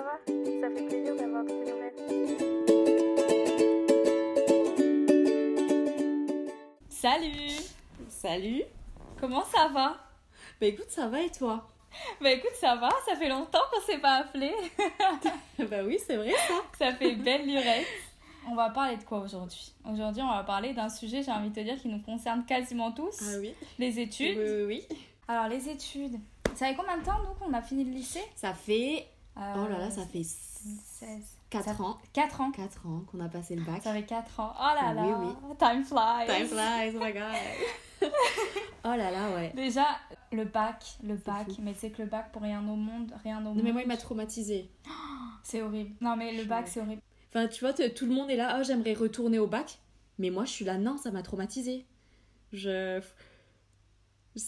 ça va Ça fait plaisir d'avoir de tes nouvelles. Salut Salut Comment ça va? Bah écoute, ça va et toi? Bah écoute, ça va, ça fait longtemps qu'on s'est pas appelé. Bah oui, c'est vrai ça ça fait belle lurette. On va parler de quoi aujourd'hui? Aujourd'hui, on va parler d'un sujet, j'ai envie de te dire, qui nous concerne quasiment tous. Ah oui Les études. Oui, oui, oui. Alors, les études. Ça fait combien de temps, nous, qu'on a fini le lycée? Ça fait... Euh, Oh là là, ça fait 16. 4 Ça- ans. 4 ans. 4 ans qu'on a passé le bac. Ça fait 4 ans. Oh là là. Oui, Time flies. Time flies, oh my god Oh là là, ouais. Déjà, le bac, le bac. Mais sais que le bac, pour rien au monde, rien au Non monde. mais moi, il m'a traumatisée. C'est horrible. Non, mais le bac, Ouais. c'est horrible. Enfin, tu vois, tout le monde est là, oh, j'aimerais retourner au bac. Mais moi, je suis là, non, ça m'a traumatisée. Je...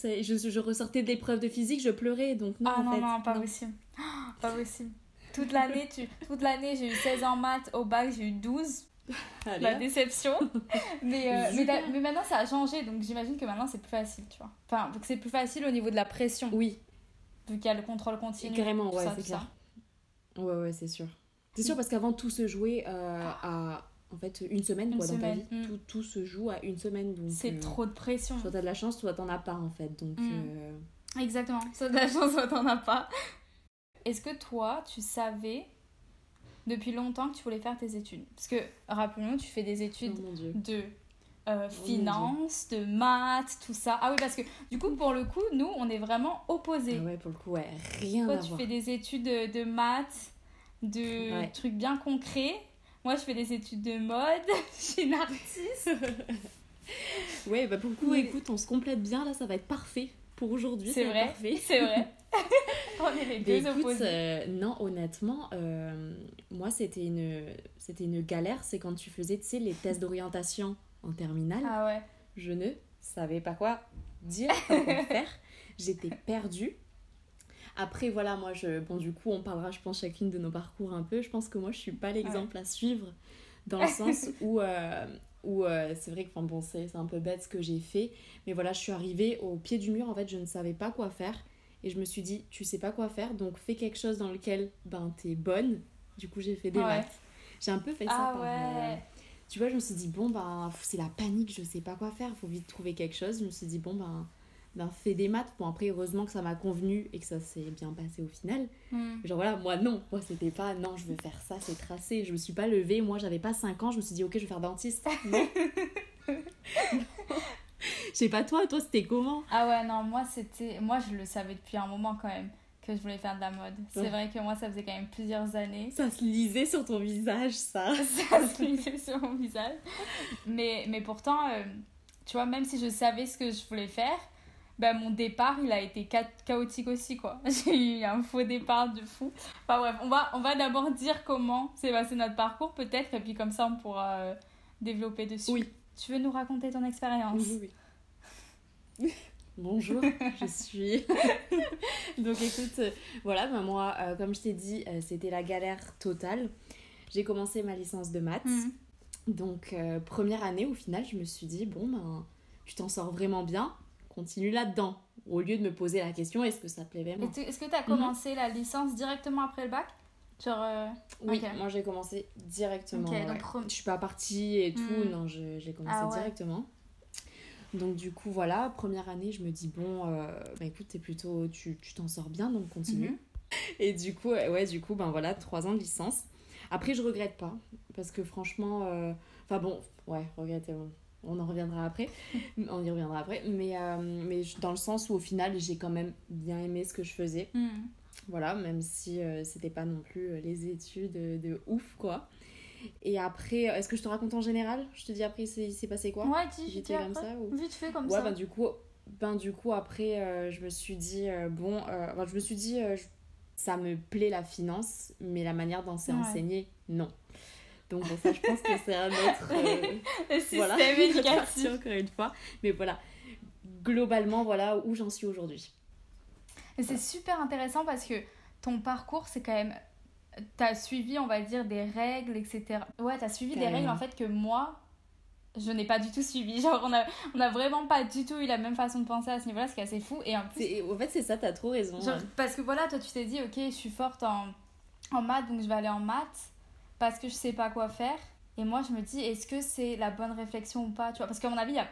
Je, je ressortais de l'épreuve de physique, je pleurais, donc non, ah en non, fait. non, pas possible. Pas possible. Toute l'année, tu... Toute l'année, j'ai eu 16 en maths. Au bac, j'ai eu 12. Allez, La hop. déception. mais, euh, mais, maintenant, ça a changé. Donc, j'imagine que maintenant, c'est plus facile, tu vois. Enfin, c'est plus facile au niveau de la pression. Oui, Vu qu'il y a le contrôle continu. carrément, ouais, c'est clair. ça. Ouais, ouais, c'est sûr. C'est sûr parce qu'avant tout se jouait euh, à en fait une semaine Une quoi dans ta vie. mm. Tout, tout se joue à une semaine donc. C'est euh, trop de pression. Soit t'as de la chance, soit t'en as pas en fait. Donc Mm. euh, Exactement. Soit de la chance, soit t'en as pas. Est-ce que toi, tu savais depuis longtemps que tu voulais faire tes études? Parce que, rappelons-nous, tu fais des études oh de euh, mon finance, de maths, tout ça. Ah oui, parce que du coup, pour le coup, nous, on est vraiment opposés. Ah ouais pour le coup ouais rien Toi, à tu voir. fais des études de, de maths, de Ouais. trucs bien concrets. Moi, je fais des études de mode. je suis une artiste. Ouais bah pour le coup Mais- écoute on se complète bien là ça va être parfait pour aujourd'hui. C'est vrai. C'est vrai. on est les Mais deux écoute, opposés. euh, non, honnêtement, euh, moi, c'était une, c'était une galère. C'est quand tu faisais, tu sais, les tests d'orientation en terminale. Ah ouais. Je ne savais pas quoi dire, pas quoi faire. J'étais perdue. Après, voilà, moi, je, bon, du coup, on parlera, je pense, chacune de nos parcours un peu. Je pense que moi, je suis pas l'exemple à suivre dans le sens où, euh, où euh, c'est vrai que, enfin, bon, c'est un peu bête ce que j'ai fait. Mais voilà, je suis arrivée au pied du mur. En fait, je ne savais pas quoi faire. Et je me suis dit, tu sais pas quoi faire, donc fais quelque chose dans lequel, ben, t'es bonne. Du coup, j'ai fait des Ouais. maths. J'ai un peu fait ça Ah par, euh, tu vois, je me suis dit, bon, ben, c'est la panique, je sais pas quoi faire, faut vite trouver quelque chose. Je me suis dit, bon, ben, ben fais des maths. Bon, après, heureusement que ça m'a convenu et que ça s'est bien passé au final. Hmm. Genre, voilà, moi, non, moi, c'était pas, non, je veux faire ça, c'est tracé. Je me suis pas levée, moi, j'avais pas 5 ans, je me suis dit, ok, je vais faire dentiste. Non. Je sais pas toi, toi, c'était comment? Ah ouais, non, moi, c'était... Moi, je le savais depuis un moment quand même que je voulais faire de la mode. C'est Ouais. vrai que moi, ça faisait quand même plusieurs années. Ça se lisait sur ton visage, ça. ça se lisait sur mon visage. Mais, mais pourtant, euh, tu vois, même si je savais ce que je voulais faire, bah, mon départ, il a été cha- chaotique aussi, quoi. J'ai eu un faux départ de fou. Enfin bref, on va, on va d'abord dire comment s'est passé notre parcours, peut-être, et puis comme ça, on pourra euh, développer dessus. Oui. Tu veux nous raconter ton expérience Oui, oui, oui. Bonjour, je suis. Donc écoute, euh, voilà, ben moi, euh, comme je t'ai dit, c'était la galère totale. J'ai commencé ma licence de maths. Mhm. Donc première année, au final, je me suis dit, bon, ben, tu t'en sors vraiment bien, continue là-dedans. Au lieu de me poser la question, est-ce que ça te plaît vraiment? Est-ce que tu as commencé la licence directement après le bac? Genre, euh, Oui, moi j'ai commencé directement. Ok, ouais. donc Je suis pas partie et tout, Hmm. non, j'ai commencé Ah ouais. directement. Donc du coup, voilà, première année, je me dis, bon, euh, bah écoute, t'es plutôt, tu t'en sors bien, donc continue. Mhm. Et du coup, ouais, du coup, ben voilà, trois ans de licence. Après, je regrette pas, parce que franchement, euh, enfin bon, ouais, regretter, bon, on en reviendra après, on y reviendra après, mais, euh, mais dans le sens où au final, j'ai quand même bien aimé ce que je faisais. Mhm. Voilà, même si euh, c'était pas non plus euh, les études de ouf, quoi. Et après, euh, est-ce que je te raconte en général? Je te dis après, c'est- il s'est passé quoi? Ouais, dis, J'étais comme ça ou... Vite fait comme Ouais, ça. ben du coup, ben du coup après, euh, je me suis dit, bon, je me suis dit, je- ça me plaît la finance, mais la manière dont c'est Ouais. enseigné, non. Donc bon, ça, je pense que c'est un autre... euh, voilà, partie, éducatif. encore une fois. Mais voilà, globalement, voilà où j'en suis aujourd'hui. C'est super intéressant parce que ton parcours, c'est quand même. T'as suivi, on va dire, des règles, etc. Ouais, t'as suivi des règles en fait que moi, je n'ai pas du tout suivi. Genre, on a, on a vraiment pas du tout eu la même façon de penser à ce niveau-là, ce qui est assez fou. Et en plus, En fait, c'est ça, t'as trop raison. genre, ouais. parce que voilà, toi, tu t'es dit, ok, je suis forte en, en maths, donc je vais aller en maths parce que je sais pas quoi faire. Et moi, je me dis, est-ce que c'est la bonne réflexion ou pas tu vois? Parce qu'à mon avis, il y a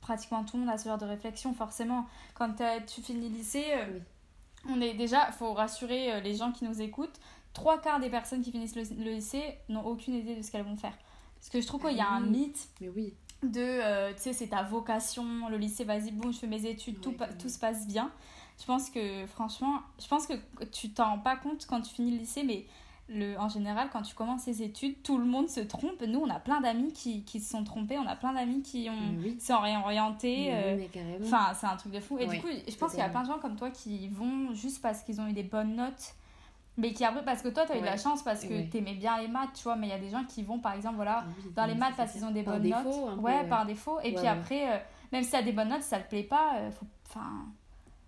pratiquement tout le monde a ce genre de réflexion, forcément. Quand tu finis le lycée, euh, Oui. on est déjà, faut rassurer euh, les gens qui nous écoutent, trois quarts des personnes qui finissent le, le lycée n'ont aucune idée de ce qu'elles vont faire. Parce que je trouve qu'il y a un Oui. mythe Mais oui. de, euh, tu sais, c'est ta vocation, le lycée, vas-y, bon, je fais mes études, tout, pa- tout se passe bien. Je pense que, franchement, je pense que tu t'en rends pas compte quand tu finis le lycée, mais le, en général, quand tu commences les études, tout le monde se trompe. Nous, on a plein d'amis qui, qui se sont trompés, on a plein d'amis qui ont oui. s'en réorienté. Mais euh, oui, mais carrément. Enfin, c'est un truc de fou. Et du coup, je pense qu'il y a plein de gens comme toi qui vont juste parce qu'ils ont eu des bonnes notes. Mais qui après, parce que toi, tu as eu de la chance parce que Ouais. t'aimais bien les maths, tu vois. Mais il y a des gens qui vont, par exemple, voilà, Ah dans les maths parce qu'ils ont des bonnes défaut, notes. peu, ouais, ouais. par défaut. Et Ouais, puis ouais. après, euh, même si t'as des bonnes notes, ça te plaît pas, euh. Enfin.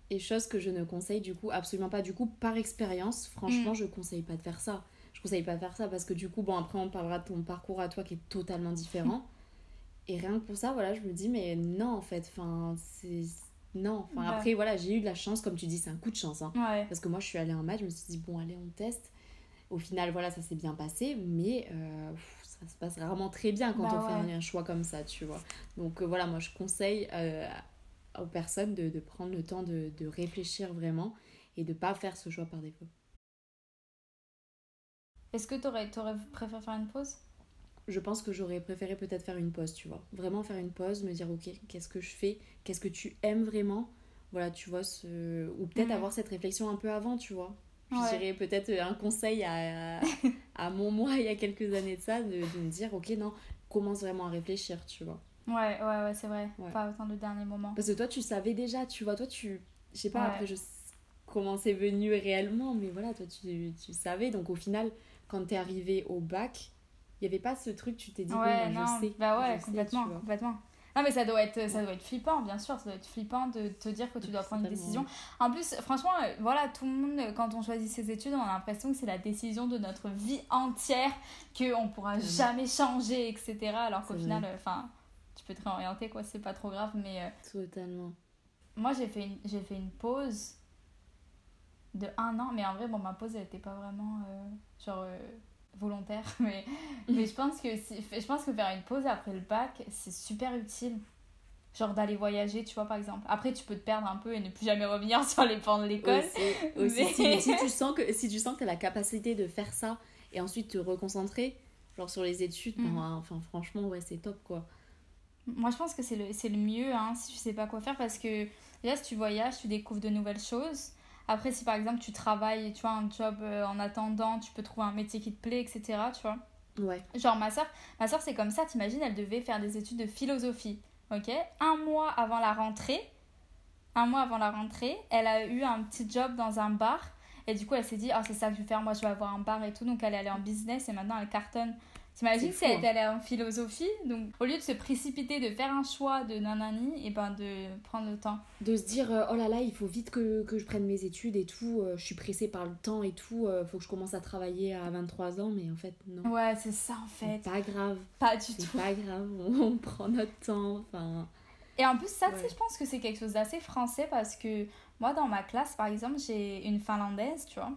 Et chose que je ne conseille du coup absolument pas. Du coup, par expérience, franchement, Mm. je conseille pas de faire ça. Je conseille pas de faire ça parce que du coup, bon, après, on parlera de ton parcours à toi qui est totalement différent. Et rien que pour ça, voilà, je me dis, mais non, en fait, enfin, c'est. Non, enfin, Ouais. après, voilà, j'ai eu de la chance, comme tu dis, c'est un coup de chance. Hein. Ouais. Parce que moi, je suis allée en maths, je me suis dit, bon, allez, on teste. Au final, voilà, ça s'est bien passé, mais euh, ça se passe rarement très bien quand Bah on fait ouais. un choix comme ça, tu vois. Donc euh, voilà, moi, je conseille euh, aux personnes de, de prendre le temps de, de réfléchir vraiment et de pas faire ce choix par défaut. Est-ce que t'aurais, t'aurais préféré faire une pause? Je pense que j'aurais préféré peut-être faire une pause, tu vois. Vraiment faire une pause, me dire, ok, qu'est-ce que je fais? Qu'est-ce que tu aimes vraiment? Voilà, tu vois, ce... ou peut-être avoir cette réflexion un peu avant, tu vois. Je Ouais. dirais peut-être un conseil à, à mon moi il y a quelques années de ça, de, de me dire, ok, non, commence vraiment à réfléchir, tu vois. Ouais, ouais, ouais, c'est vrai. Ouais. Pas attendre le dernier moment. Parce que toi, tu savais déjà, tu vois, toi, tu. Je sais pas, Ouais. après, je comment c'est venu réellement, mais voilà, toi, tu, tu savais. Donc, au final, quand t'es arrivé au bac, il y avait pas ce truc, tu t'es dit, ouais, non, je sais. bah ouais, sais, complètement, complètement. Non, mais ça doit, être, ça doit être flippant, bien sûr, ça doit être flippant de te dire que tu dois prendre une décision. En plus, franchement, euh, voilà, tout le monde, quand on choisit ses études, on a l'impression que c'est la décision de notre vie entière, qu'on pourra Totalement. jamais changer, etc. Alors qu'au final, euh, enfin, peux te réorienter, quoi, c'est pas trop grave, mais euh, Totalement. moi, j'ai fait, une, j'ai fait une pause de un an, mais en vrai, bon, ma pause, elle était pas vraiment, euh, genre, euh, volontaire, mais, mais je pense que si, je pense que faire une pause après le bac, c'est super utile. Genre d'aller voyager, tu vois, par exemple. Après, tu peux te perdre un peu et ne plus jamais revenir sur les bancs de l'école. Aussi, aussi, Mais- si, mais si tu sens que si tu sens que t'as la capacité de faire ça et ensuite te reconcentrer, genre sur les études, Mhm. ben, enfin, franchement, ouais, c'est top, quoi. Moi, je pense que c'est le, le mieux hein, si tu sais pas quoi faire parce que déjà, si tu voyages, tu découvres de nouvelles choses. Après, si par exemple tu travailles, tu vois, un job euh, en attendant, tu peux trouver un métier qui te plaît, etc. Tu vois. Ouais. Genre, ma soeur, ma soeur c'est comme ça, t'imagines, elle devait faire des études de philosophie. Ok? Un mois avant la rentrée, un mois avant la rentrée, elle a eu un petit job dans un bar. Et du coup, elle s'est dit, ah, c'est ça que je vais faire, moi je vais avoir un bar et tout. Donc, elle est allée en business et maintenant elle cartonne. T'imagines si elle était allée en philosophie Donc, au lieu de se précipiter, de faire un choix de nanani, et ben de prendre le temps. de se dire euh, oh là là il faut vite que, que je prenne mes études et tout euh, je suis pressée par le temps et tout euh, faut que je commence à travailler à 23 ans mais en fait non Ouais, c'est ça en fait. pas grave Pas du tout. pas grave on, on prend notre temps enfin Et en plus, ça, tu sais, Ouais. je pense que c'est quelque chose d'assez français parce que moi, dans ma classe, par exemple, j'ai une Finlandaise, tu vois.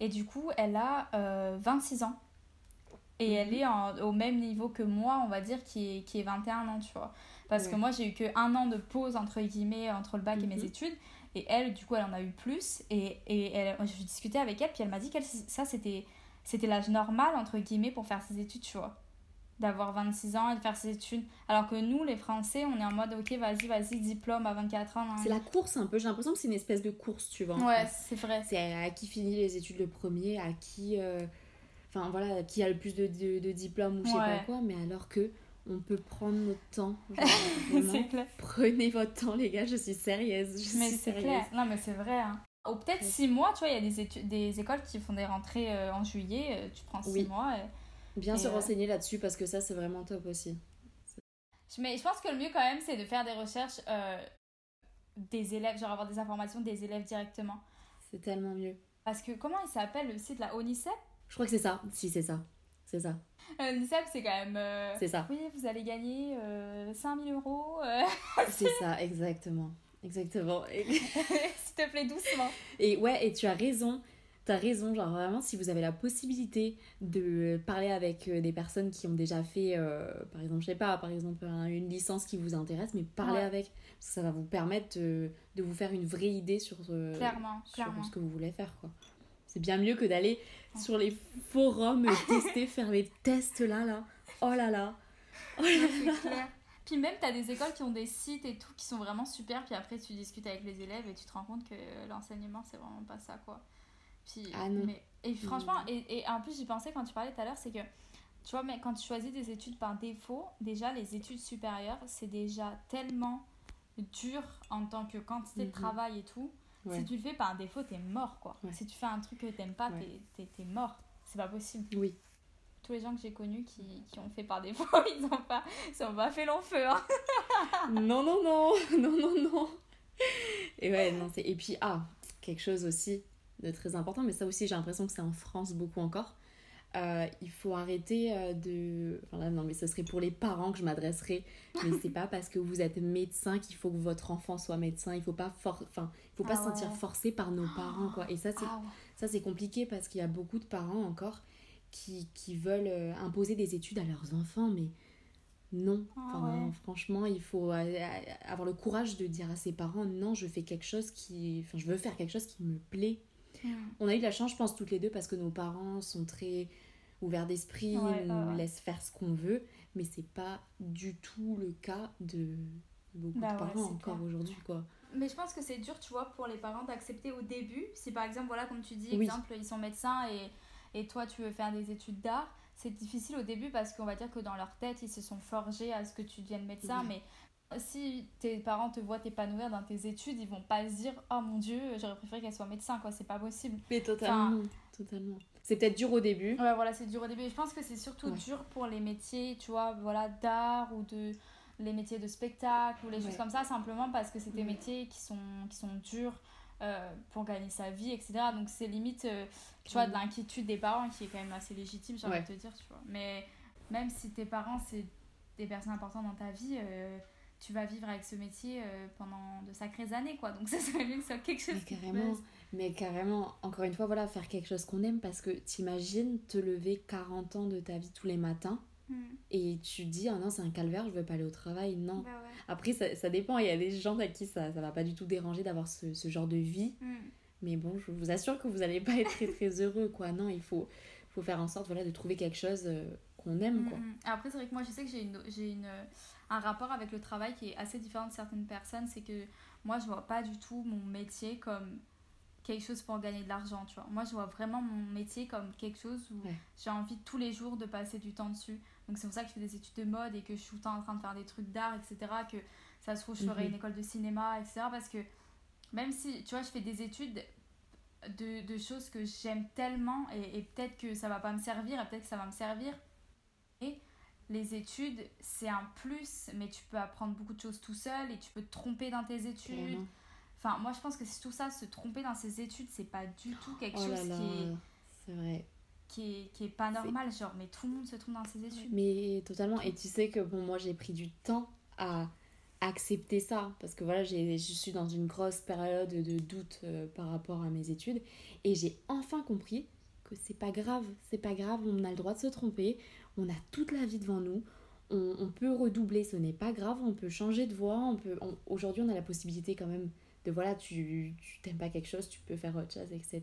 Et du coup, elle a euh, 26 ans. Et Mhm. elle est en- au même niveau que moi, on va dire, qui est, qui est 21 ans, tu vois. Parce que moi, j'ai eu que un an de pause, entre guillemets, entre le bac et mes Mhm. études. Et elle, du coup, elle en a eu plus. Et, et elle, je discutais avec elle, puis elle m'a dit que ça, c'était c'était l'âge normal, entre guillemets, pour faire ses études, tu vois. D'avoir 26 ans et de faire ses études. Alors que nous, les Français, on est en mode, ok, vas-y, vas-y, diplôme à 24 ans. nan, c'est la course un peu j'ai l'impression que c'est une espèce de course tu vois Ouais, c'est vrai. c'est à, à qui finit les études le premier à qui euh, enfin voilà qui a le plus de, de, de diplômes ou je sais Ouais. pas quoi mais alors que on peut prendre notre temps genre, clair. prenez votre temps les gars je suis sérieuse je Mais c'est clair. Non, mais c'est vrai. Hein. Ou peut-être. 6 mois, tu vois, il y a des, études, des écoles qui font des rentrées euh, en juillet. euh, tu prends 6 Oui. mois. et- bien Et, se euh, renseigner là-dessus parce que ça c'est vraiment top aussi Mais je pense que le mieux quand même, c'est de faire des recherches des élèves, genre avoir des informations des élèves directement. c'est tellement mieux Parce que comment il s'appelle le site, la ONICEP? Je crois que c'est ça. Si, c'est ça. C'est ça. Euh, L'ONICEP, c'est quand même. euh, C'est ça. Oui, vous allez gagner euh, 5000 euros. euh, C'est ça, exactement. Exactement. Et, S'il te plaît, doucement. et ouais, et tu as raison. T'as raison, genre vraiment, si vous avez la possibilité de parler avec euh, des personnes qui ont déjà fait, euh, par exemple, je sais pas, par exemple, un- une licence qui vous intéresse, mais parlez Ouais. avec. Parce que ça va vous permettre de, de vous faire une vraie idée sur, euh, Clairement, sur clairement. ce que vous voulez faire, quoi. C'est bien mieux que d'aller sur les forums tester, faire les tests là, là. Oh là là. Oh là là. clair. Puis même, t'as des écoles qui ont des sites et tout qui sont vraiment super. Puis après, tu discutes avec les élèves et tu te rends compte que l'enseignement, c'est vraiment pas ça, quoi. Puis, Ah non. Mais, et franchement, et, et en plus, j'y pensais quand tu parlais tout à l'heure, c'est que, tu vois, mais quand tu choisis des études par défaut, déjà, les études supérieures, c'est déjà tellement dur en tant que quantité de Mhm. travail et tout. Ouais. Si tu le fais par défaut, t'es mort, quoi. Ouais. Si tu fais un truc que t'aimes pas, t'es- t'es mort. C'est pas possible Oui. tous les gens que j'ai connus qui, qui ont fait par défaut, ils ont pas, ils ont pas fait long feu. hein. Non, non, non, non, non, non. Et ouais, non, c'est... Et puis, ah, quelque chose aussi de très important, mais ça aussi, j'ai l'impression que c'est en France beaucoup encore. Euh, il faut arrêter euh, de... Enfin là, non, mais ce serait pour les parents que je m'adresserais. Mais c'est pas parce que vous êtes médecin qu'il faut que votre enfant soit médecin. Il faut pas, for... enfin, il faut pas Ah se sentir ouais. forcé par nos parents, quoi. Et ça, c'est Ah ouais. ça, c'est compliqué parce qu'il y a beaucoup de parents encore qui, qui veulent euh, imposer des études à leurs enfants, mais non. Ah ouais. Franchement, il faut avoir le courage de dire à ses parents non, je fais quelque chose qui. Enfin, je veux faire quelque chose qui me plaît. On a eu de la chance, je pense, toutes les deux, parce que nos parents sont très ouverts d'esprit, Ouais, nous ouais, laissent faire ce qu'on veut, mais c'est pas du tout le cas de beaucoup Bah de parents encore aujourd'hui, quoi. Mais je pense que c'est dur, tu vois, pour les parents d'accepter au début. Si par exemple, voilà, comme tu dis, Oui. exemple, ils sont médecins et, et toi, tu veux faire des études d'art, c'est difficile au début parce qu'on va dire que dans leur tête, ils se sont forgés à ce que tu deviennes médecin. Oui. Mais si tes parents te voient t'épanouir dans tes études, ils vont pas se dire Oh mon dieu, j'aurais préféré qu'elle soit médecin, quoi, c'est pas possible. Mais totalement, totalement. C'est peut-être dur au début. Ouais, voilà, c'est dur au début. Je pense que c'est surtout Ouais. dur pour les métiers, tu vois, voilà, d'art ou de les métiers de spectacle ou les Ouais. choses comme ça, simplement parce que c'est des métiers qui sont, qui sont durs euh, pour gagner sa vie, etc. Donc c'est limite, euh, tu vois, de l'inquiétude des parents qui est quand même assez légitime, j'ai envie de te dire, tu vois. Mais même si tes parents, c'est des personnes importantes dans ta vie, euh, tu vas vivre avec ce métier euh, pendant de sacrées années, quoi. Donc ça serait mieux que ce soit quelque chose Mais qui carrément, mais carrément, encore une fois, voilà, faire quelque chose qu'on aime parce que t'imagines te lever 40 ans de ta vie tous les matins Hmm. et tu te dis, ah non, c'est un calvaire, je veux pas aller au travail, non. Bah ouais. Après, ça, ça dépend, il y a des gens à qui ça, ça va pas du tout déranger d'avoir ce, ce genre de vie, Hmm. mais bon, je vous assure que vous allez pas être très très heureux, quoi. Non, il faut, faut faire en sorte, voilà, de trouver quelque chose euh, qu'on aime, quoi. Mhm. Après, c'est vrai que moi, je sais que j'ai une, j'ai une, un rapport avec le travail qui est assez différent de certaines personnes. C'est que moi, je vois pas du tout mon métier comme quelque chose pour gagner de l'argent, tu vois. Moi, je vois vraiment mon métier comme quelque chose où Ouais. j'ai envie tous les jours de passer du temps dessus. Donc, c'est pour ça que je fais des études de mode et que je suis tout le temps en train de faire des trucs d'art, etc. Que ça se trouve, je ferai Mhm. une école de cinéma, etc. Parce que même si, tu vois, je fais des études de, de choses que j'aime tellement et, et peut-être que ça va pas me servir et peut-être que ça va me servir. Et les études, c'est un plus, mais tu peux apprendre beaucoup de choses tout seul et tu peux te tromper dans tes études. Enfin, moi, je pense que c'est tout ça, se tromper dans ses études, c'est pas du tout quelque Oh là chose là, qui, est, c'est vrai. qui, est, qui est pas normal. Genre, mais tout le monde se trompe dans ses études. Mais totalement. Et tu sais que bon, moi j'ai pris du temps à accepter ça parce que voilà, j'ai, je suis dans une grosse période de doute euh, par rapport à mes études et j'ai enfin compris que c'est pas grave, c'est pas grave, on a le droit de se tromper, on a toute la vie devant nous. On, on peut redoubler, ce n'est pas grave, on peut changer de voie, on peut on- aujourd'hui on a la possibilité quand même de voilà, tu, tu t'aimes pas quelque chose, tu peux faire autre chose, etc.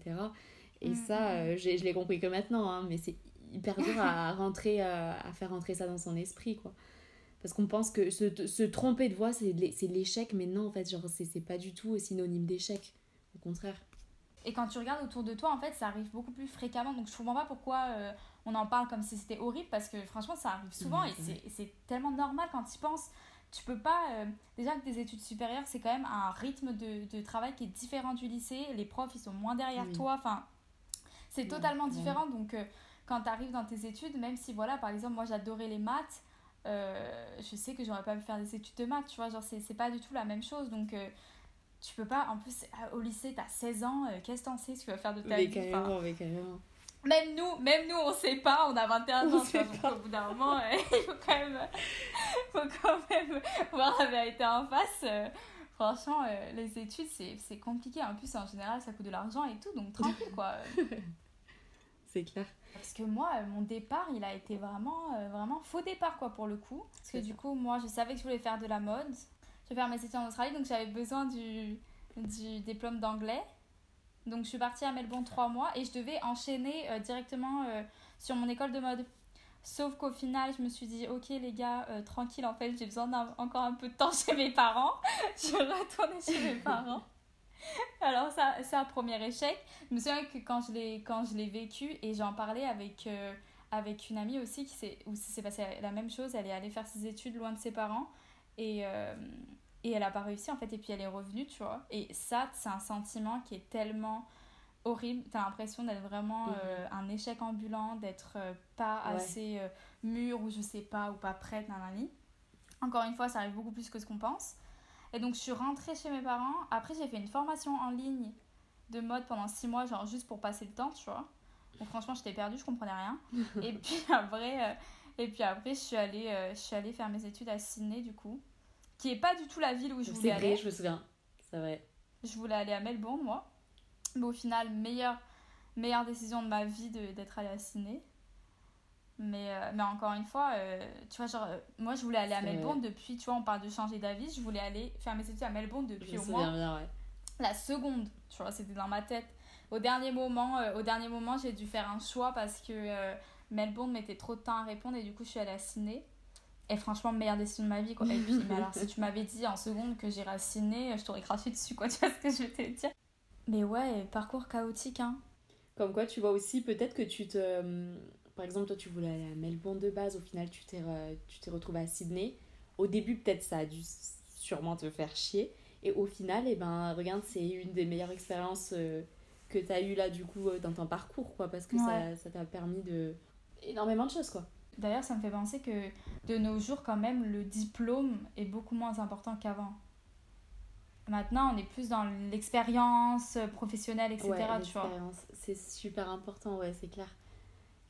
Et Mm, ça, mm, euh, j'ai- je l'ai compris que maintenant, hein, mais c'est hyper dur à rentrer, euh, à faire rentrer ça dans son esprit, quoi. Parce qu'on pense que se, se tromper de voix, c'est de l'échec, mais non, en fait, genre, c'est c'est pas du tout synonyme d'échec. Au contraire. Et quand tu regardes autour de toi, en fait, ça arrive beaucoup plus fréquemment. Donc, je comprends pas pourquoi euh, on en parle comme si c'était horrible, parce que franchement, ça arrive souvent et c'est c'est- tellement normal quand tu y penses. Tu peux pas. euh, déjà que des études supérieures, c'est quand même un rythme de, de travail qui est différent du lycée. Les profs, ils sont moins derrière toi. Enfin, c'est totalement différent. Donc, euh, quand tu arrives dans tes études, même si, voilà, par exemple, moi, j'adorais les maths, je sais que j'aurais pas pu faire des études de maths, tu vois. Genre, c'est c'est pas du tout la même chose. Donc. Tu peux pas, en plus, à- au lycée, t'as 16 ans, euh, qu'est-ce que t'en sais, ce que tu vas faire de ta Mais vie Enfin, carrément, mais carrément. même nous, même nous, on sait pas, on a 21 On ans, sait pas. au bout d'un moment, euh, il faut quand même, faut quand même voir la vérité en face. euh, Franchement, les études, c'est compliqué. En plus, en général, ça coûte de l'argent et tout, donc tranquille, quoi. C'est clair. Parce que moi, mon départ, il a été vraiment, vraiment faux départ, quoi, pour le coup. Parce que du coup, moi, je savais que je voulais faire de la mode. Je vais faire mes études en Australie, donc j'avais besoin du, du diplôme d'anglais. Donc, je suis partie à Melbourne trois mois et je devais enchaîner euh, directement euh, sur mon école de mode. Sauf qu'au final, je me suis dit, ok les gars, euh, tranquille, en fait, j'ai besoin d'un- encore un peu de temps chez mes parents. je retournais chez mes parents. Alors ça, c'est un premier échec. Je me souviens que quand je l'ai, quand je l'ai vécu et j'en parlais avec, avec une amie aussi qui s'est, où s'est passé la même chose, elle est allée faire ses études loin de ses parents et, et elle a pas réussi en fait et puis elle est revenue, tu vois. Et ça, c'est un sentiment qui est tellement horrible. T'as l'impression d'être vraiment Mhm. euh, un échec ambulant, d'être euh, pas Ouais. assez euh, mûr ou je sais pas, ou pas prête, nanani. Encore une fois, ça arrive beaucoup plus que ce qu'on pense. Et donc, je suis rentrée chez mes parents. Après, j'ai fait une formation en ligne de mode pendant six mois, genre juste pour passer le temps, tu vois. Donc, franchement, j'étais perdue, je comprenais rien. et puis après, euh, et puis après je, suis allée, je suis allée faire mes études à Sydney, du coup. Qui est pas du tout la ville où je voulais C'est aller. vrai, je me souviens. C'est vrai. Je voulais aller à Melbourne, moi. Mais au final, meilleure, meilleure décision de ma vie d'être allée à Sydney. Mais, euh, mais encore une fois, euh, tu vois, genre, euh, moi je voulais aller à Melbourne depuis, tu vois, on parle de changer d'avis, je voulais aller faire mes études à Melbourne depuis au moins bien, ouais. la seconde, tu vois, c'était dans ma tête. Au dernier moment, au dernier moment j'ai dû faire un choix parce que Melbourne mettait trop de temps à répondre et du coup je suis allée à Sydney. Et franchement, meilleure décision de ma vie, quoi. Et puis, mais alors, si tu m'avais dit en seconde que j'irais à Sydney, je t'aurais craché dessus, quoi. Tu vois ce que je vais te dire Mais ouais, parcours chaotique, hein. Comme quoi, tu vois aussi, peut-être que tu te. hum, Par exemple, toi, tu voulais aller à Melbourne de base, au final, tu t'es re- tu t'es retrouvé à Sydney. Au début, peut-être ça a dû sûrement te faire chier. Et au final, eh ben, regarde, c'est une des meilleures expériences euh, que tu as eues là, du coup, euh, dans ton parcours, quoi, parce que Ouais. ça ça t'a permis de. énormément de choses, quoi. D'ailleurs, ça me fait penser que de nos jours, quand même, le diplôme est beaucoup moins important qu'avant. Maintenant, on est plus dans l'expérience professionnelle, etc. Ouais, tu vois. c'est super important, ouais, c'est clair.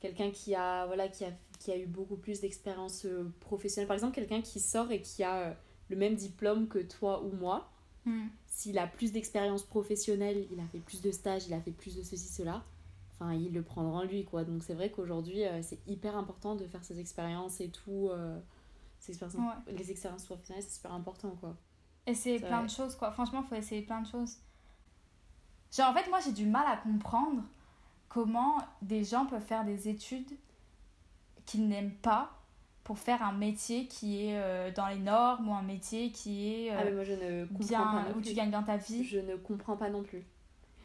Quelqu'un qui a, voilà, qui a, qui a eu beaucoup plus d'expérience euh, professionnelle. Par exemple, quelqu'un qui sort et qui a euh, le même diplôme que toi ou moi, Hmm. s'il a plus d'expérience professionnelle, il a fait plus de stages, il a fait plus de ceci, cela, enfin, il le prendra en lui, quoi. Donc, c'est vrai qu'aujourd'hui, euh, c'est hyper important de faire ces expériences et tout. euh, ces expériences, Ouais. Les expériences professionnelles, c'est super important, quoi. Essayer plein vrai. de choses, quoi. Franchement, faut essayer plein de choses. Genre, en fait, moi, j'ai du mal à comprendre comment des gens peuvent faire des études qu'ils n'aiment pas pour faire un métier qui est euh, dans les normes ou un métier qui est euh, ah, mais moi, je ne comprends bien, pas non où tu gagnes bien ta vie. Je ne comprends pas non plus.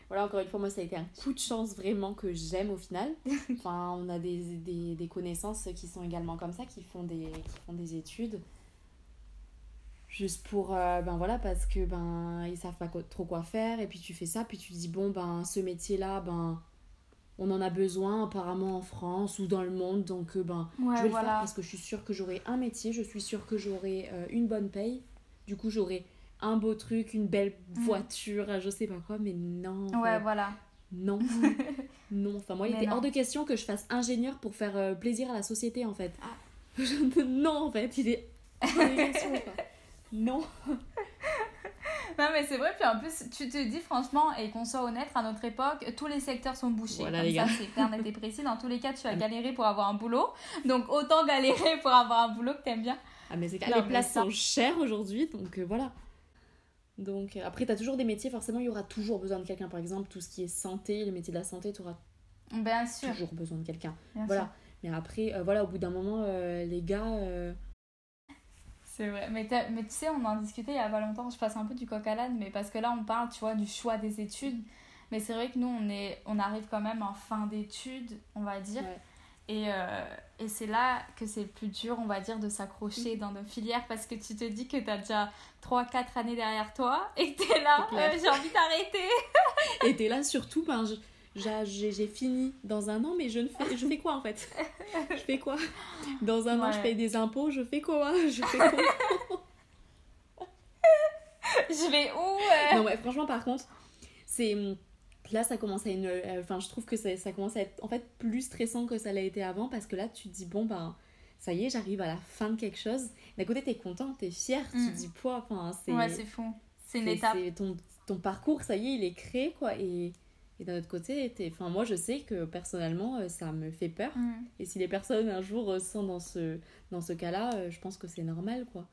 Voilà, encore une fois, moi, ça a été un coup de chance vraiment que j'aime au final. Enfin, on a des, des, des connaissances qui sont également comme ça, qui font des, qui font des études. Juste pour, euh, ben voilà, parce que ben ils savent pas quoi- trop quoi faire. Et puis tu fais ça, puis tu te dis, bon, ben ce métier-là, ben on en a besoin apparemment en France ou dans le monde. Donc, euh, ben Ouais, je vais le faire voilà. parce que je suis sûre que j'aurai un métier, je suis sûre que j'aurai euh, une bonne paye. Du coup, j'aurai un beau truc, une belle Mm. voiture, euh, je sais pas quoi, mais non. Ouais, enfin, voilà. Non. non. Enfin, moi, il Mais était non. hors de question que je fasse ingénieur pour faire euh, plaisir à la société, en fait. Ah. non, en fait, il est hors de question, quoi. Non. Non, mais c'est vrai, puis en plus, tu te dis franchement, et qu'on soit honnête, à notre époque, tous les secteurs sont bouchés. Voilà, Comme les ça, c'est clair, net et précis. Dans tous les cas, tu as galéré pour avoir un boulot. Donc, autant galérer pour avoir un boulot que t'aimes bien. Ah, mais c'est Non, les places sont chères aujourd'hui, donc euh, voilà. Donc, euh, après, t'as toujours des métiers, forcément, il y aura toujours besoin de quelqu'un. Par exemple, tout ce qui est santé, les métiers de la santé, tu auras Bien sûr. toujours besoin de quelqu'un. Voilà. sûr. Mais après, euh, voilà, au bout d'un moment, euh, les gars. euh, C'est vrai. Mais, mais tu sais, on en discutait il y a pas longtemps. Je passe un peu du coq à l'âne, mais parce que là, on parle, tu vois, du choix des études. Mais c'est vrai que nous, on, est, on arrive quand même en fin d'études, on va dire. Ouais. Et, euh, et c'est là que c'est le plus dur, on va dire, de s'accrocher dans nos filières parce que tu te dis que tu as déjà 3-4 années derrière toi et que tu es là, euh, j'ai envie d'arrêter. Et t'es là surtout, ben, j'ai fini dans un an, mais je, ne fais, je fais quoi en fait? Je fais quoi? Dans un an, je paye des impôts, je fais quoi? Je fais quoi? Je vais où euh? Non, ouais, franchement, par contre, c'est. Là, ça commence à une. euh, Enfin, je trouve que ça, ça commence à être en fait plus stressant que ça l'a été avant parce que là, tu te dis, bon, ben, ça y est, j'arrive à la fin de quelque chose. D'un côté, t'es content, t'es fier, tu Mm. te dis, quoi, enfin, c'est. Ouais, c'est fou. C'est une étape. ton, ton parcours, ça y est, il est créé, quoi. Et, et d'un autre côté, t'es- enfin, moi, je sais que personnellement, euh, ça me fait peur. Mm. Et si les personnes un jour euh, sont dans ce, dans ce cas-là, je pense que c'est normal, quoi.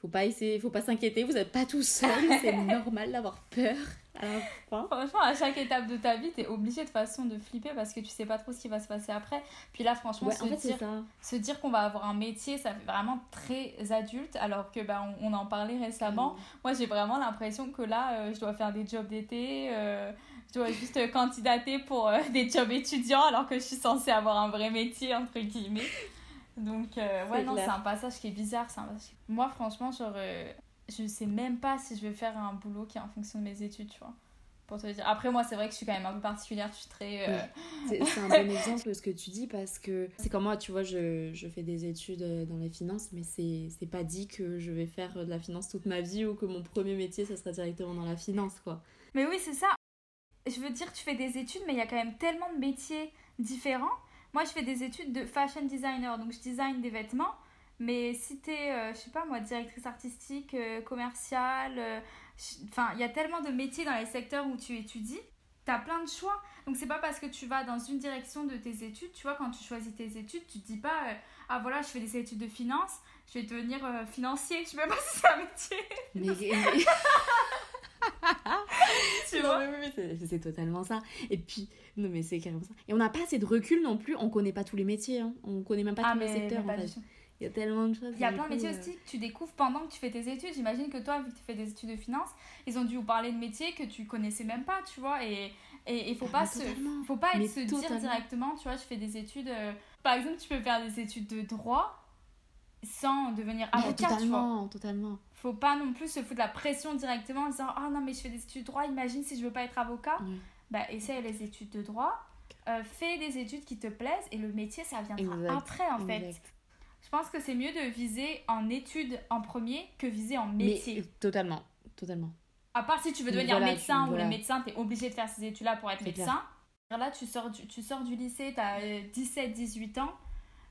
Faut pas essayer, faut pas s'inquiéter, vous n'êtes pas tout seul, c'est normal d'avoir peur à la fin. Franchement, à chaque étape de ta vie, t'es obligé de façon de flipper parce que tu sais pas trop ce qui va se passer après. Puis là, franchement, Ouais, se en fait, c'est dire, se dire qu'on va avoir un métier, ça fait vraiment très adulte, alors que bah, on, on en parlait récemment. Moi, j'ai vraiment l'impression que là, euh, je dois faire des jobs d'été, euh, je dois juste euh, candidater pour euh, des jobs étudiants, alors que je suis censée avoir un vrai métier, entre guillemets. Donc, euh, ouais, non, c'est un passage qui est bizarre. c'est un passage- Moi, franchement, genre, euh, je sais même pas si je vais faire un boulot qui est en fonction de mes études, tu vois. Pour te dire. Après, moi, c'est vrai que je suis quand même un peu particulière, je suis très. euh, C'est c'est un bon exemple ce que tu dis parce que c'est comme moi, tu vois, je, je fais des études euh, dans les finances, mais c'est c'est pas dit que je vais faire euh, de la finance toute ma vie ou que mon premier métier, ça sera directement dans la finance, quoi. Mais oui, c'est ça. Je veux dire, tu fais des études, mais il y a quand même tellement de métiers différents. Moi, je fais des études de fashion designer, donc je design des vêtements. Mais si t'es, euh, je sais pas moi, directrice artistique, euh, commerciale, euh, enfin, il y a tellement de métiers dans les secteurs où tu étudies, t'as plein de choix. Donc c'est pas parce que tu vas dans une direction de tes études, tu vois, quand tu choisis tes études, tu te dis pas, euh, ah voilà, je fais des études de finance, je vais devenir euh, financier. Je sais même pas si c'est un métier, Mais, tu Non, vois. mais c'est- totalement ça. Et puis, non, mais c'est carrément ça. Et on n'a pas assez de recul non plus, on connaît pas tous les métiers, hein. on connaît même pas Ah, tous les secteurs en fait. Il y a tellement de choses. Il y a plein de métiers aussi que tu découvres pendant que tu fais tes études. J'imagine que toi, vu que tu fais des études de finance, ils ont dû vous parler de métiers que tu connaissais même pas, tu vois. Et il faut Ah, pas mais se, faut pas Mais se dire directement, tu vois, je fais des études. euh, Par exemple, tu peux faire des études de droit sans devenir avocat, tu vois. totalement. Faut pas non plus se foutre la pression directement en disant Ah non, mais je fais des études de droit, imagine si je veux pas être avocat. Bah, essaye les études de droit, euh, fais des études qui te plaisent et le métier, ça viendra Exact, après en fait. Exact. Je pense que c'est mieux de viser en études en premier que viser en Mais métier. euh, totalement, totalement. À part si tu veux Mais devenir voilà, médecin tu- ou le médecin, tu es obligé de faire ces études-là pour être médecin. Là, tu sors du, tu sors du lycée, tu as 17-18 ans.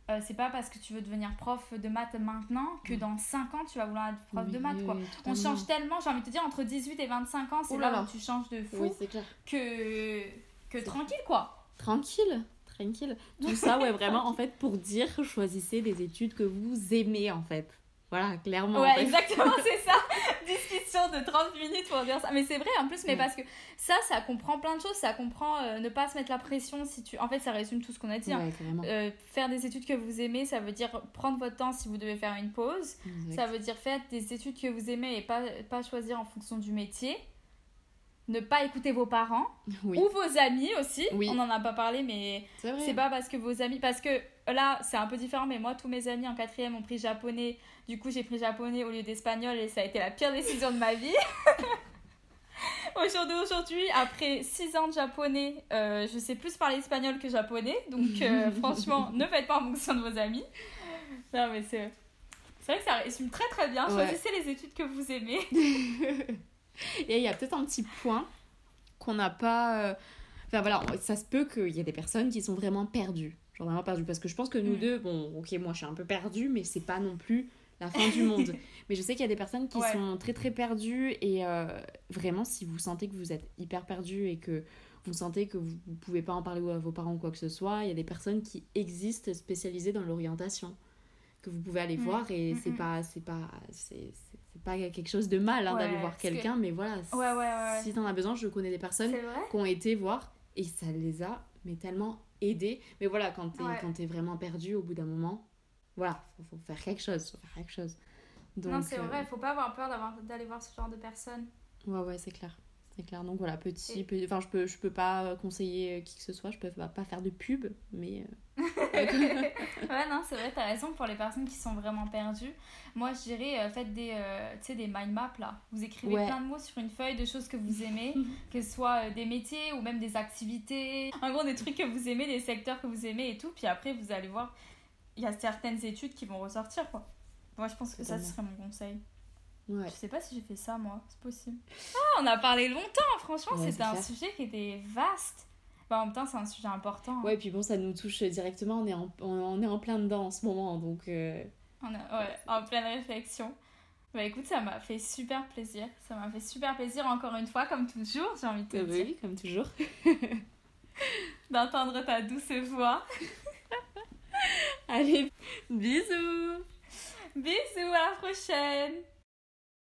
Euh, c'est pas parce que tu veux devenir prof de maths maintenant que dans 5 ans, tu vas vouloir être prof Oui, de maths. quoi. oui, On change tellement, j'ai envie de te dire, entre 18 et 25 ans, c'est là, où tu changes de fou Oui, c'est clair. que, que tranquille, quoi. Tranquille, tranquille. Tout ça, ouais, vraiment, en fait, pour dire, choisissez des études que vous aimez, en fait. Voilà, clairement. en Ouais, fait. exactement, c'est ça. Discussion de 30 minutes pour dire ça. Mais c'est vrai en plus, mais Ouais. parce que ça, ça comprend plein de choses. Ça comprend euh, ne pas se mettre la pression si tu. En fait, ça résume tout ce qu'on a dit. hein. Ouais. Euh, faire des études que vous aimez, ça veut dire prendre votre temps si vous devez faire une pause. Exact. Ça veut dire faire des études que vous aimez et pas, pas choisir en fonction du métier. Ne pas écouter vos parents Oui, ou vos amis aussi. Oui. On n'en a pas parlé, mais c'est pas parce que vos amis. Parce que là, c'est un peu différent, mais moi, tous mes amis en quatrième ont pris japonais. Du coup, j'ai pris japonais au lieu d'espagnol et ça a été la pire décision de ma vie. Aujourd'hui, aujourd'hui, après 6 ans de japonais, euh, je sais plus parler espagnol que japonais. Donc, euh, franchement, ne faites pas en fonction de vos amis. Non, mais c'est. C'est vrai que ça résume très très bien. Ouais. Choisissez les études que vous aimez. Et il y a peut-être un petit point qu'on n'a pas. euh, Enfin voilà, ça se peut qu'il y ait des personnes qui sont vraiment perdues. Genre vraiment perdues. Parce que je pense que nous deux, bon, ok, moi je suis un peu perdue, mais c'est pas non plus la fin du monde. Mais je sais qu'il y a des personnes qui Ouais. sont très très perdues et euh, vraiment, si vous sentez que vous êtes hyper perdu et que vous sentez que vous ne pouvez pas en parler à vos parents ou quoi que ce soit, il y a des personnes qui existent spécialisées dans l'orientation que vous pouvez aller voir et c'est pas c'est pas c'est c'est- pas quelque chose de mal hein, Ouais, d'aller voir que- quelqu'un mais voilà Ouais, ouais, si t'en as besoin je connais des personnes qui ont été voir et ça les a mais tellement aidés mais voilà quand t'es quand t'es vraiment perdu au bout d'un moment voilà faut, faut faire quelque chose faut faire quelque chose. Donc Non, c'est euh, vrai, faut pas avoir peur d'avoir- d'aller voir ce genre de personnes. ouais ouais c'est clair c'est clair donc voilà petit petit- enfin je peux je peux pas conseiller qui que ce soit je peux pas faire de pub mais euh, ouais, non, c'est vrai, t'as raison pour les personnes qui sont vraiment perdues. Moi, je dirais, euh, faites des, euh, des mind maps là. Vous écrivez Ouais. plein de mots sur une feuille de choses que vous aimez, que ce soit euh, des métiers ou même des activités. En gros, des trucs que vous aimez, des secteurs que vous aimez et tout. Puis après, vous allez voir, il y a certaines études qui vont ressortir quoi. Moi, je pense que ça, ce serait mon conseil. Je sais pas si j'ai fait ça, moi. C'est possible. Ah, on a parlé longtemps, franchement. C'était un sujet qui était vaste. Bah, en même temps, c'est un sujet important. Ouais, et puis bon, ça nous touche directement. On est en, on est en plein dedans en ce moment, donc... Euh, on a, ouais, en pleine réflexion. Bah écoute, ça m'a fait super plaisir. Ça m'a fait super plaisir encore une fois, comme toujours, j'ai envie de te bah, bah dire. Oui, comme toujours. D'entendre ta douce voix. Allez, bisous Bisous, à la prochaine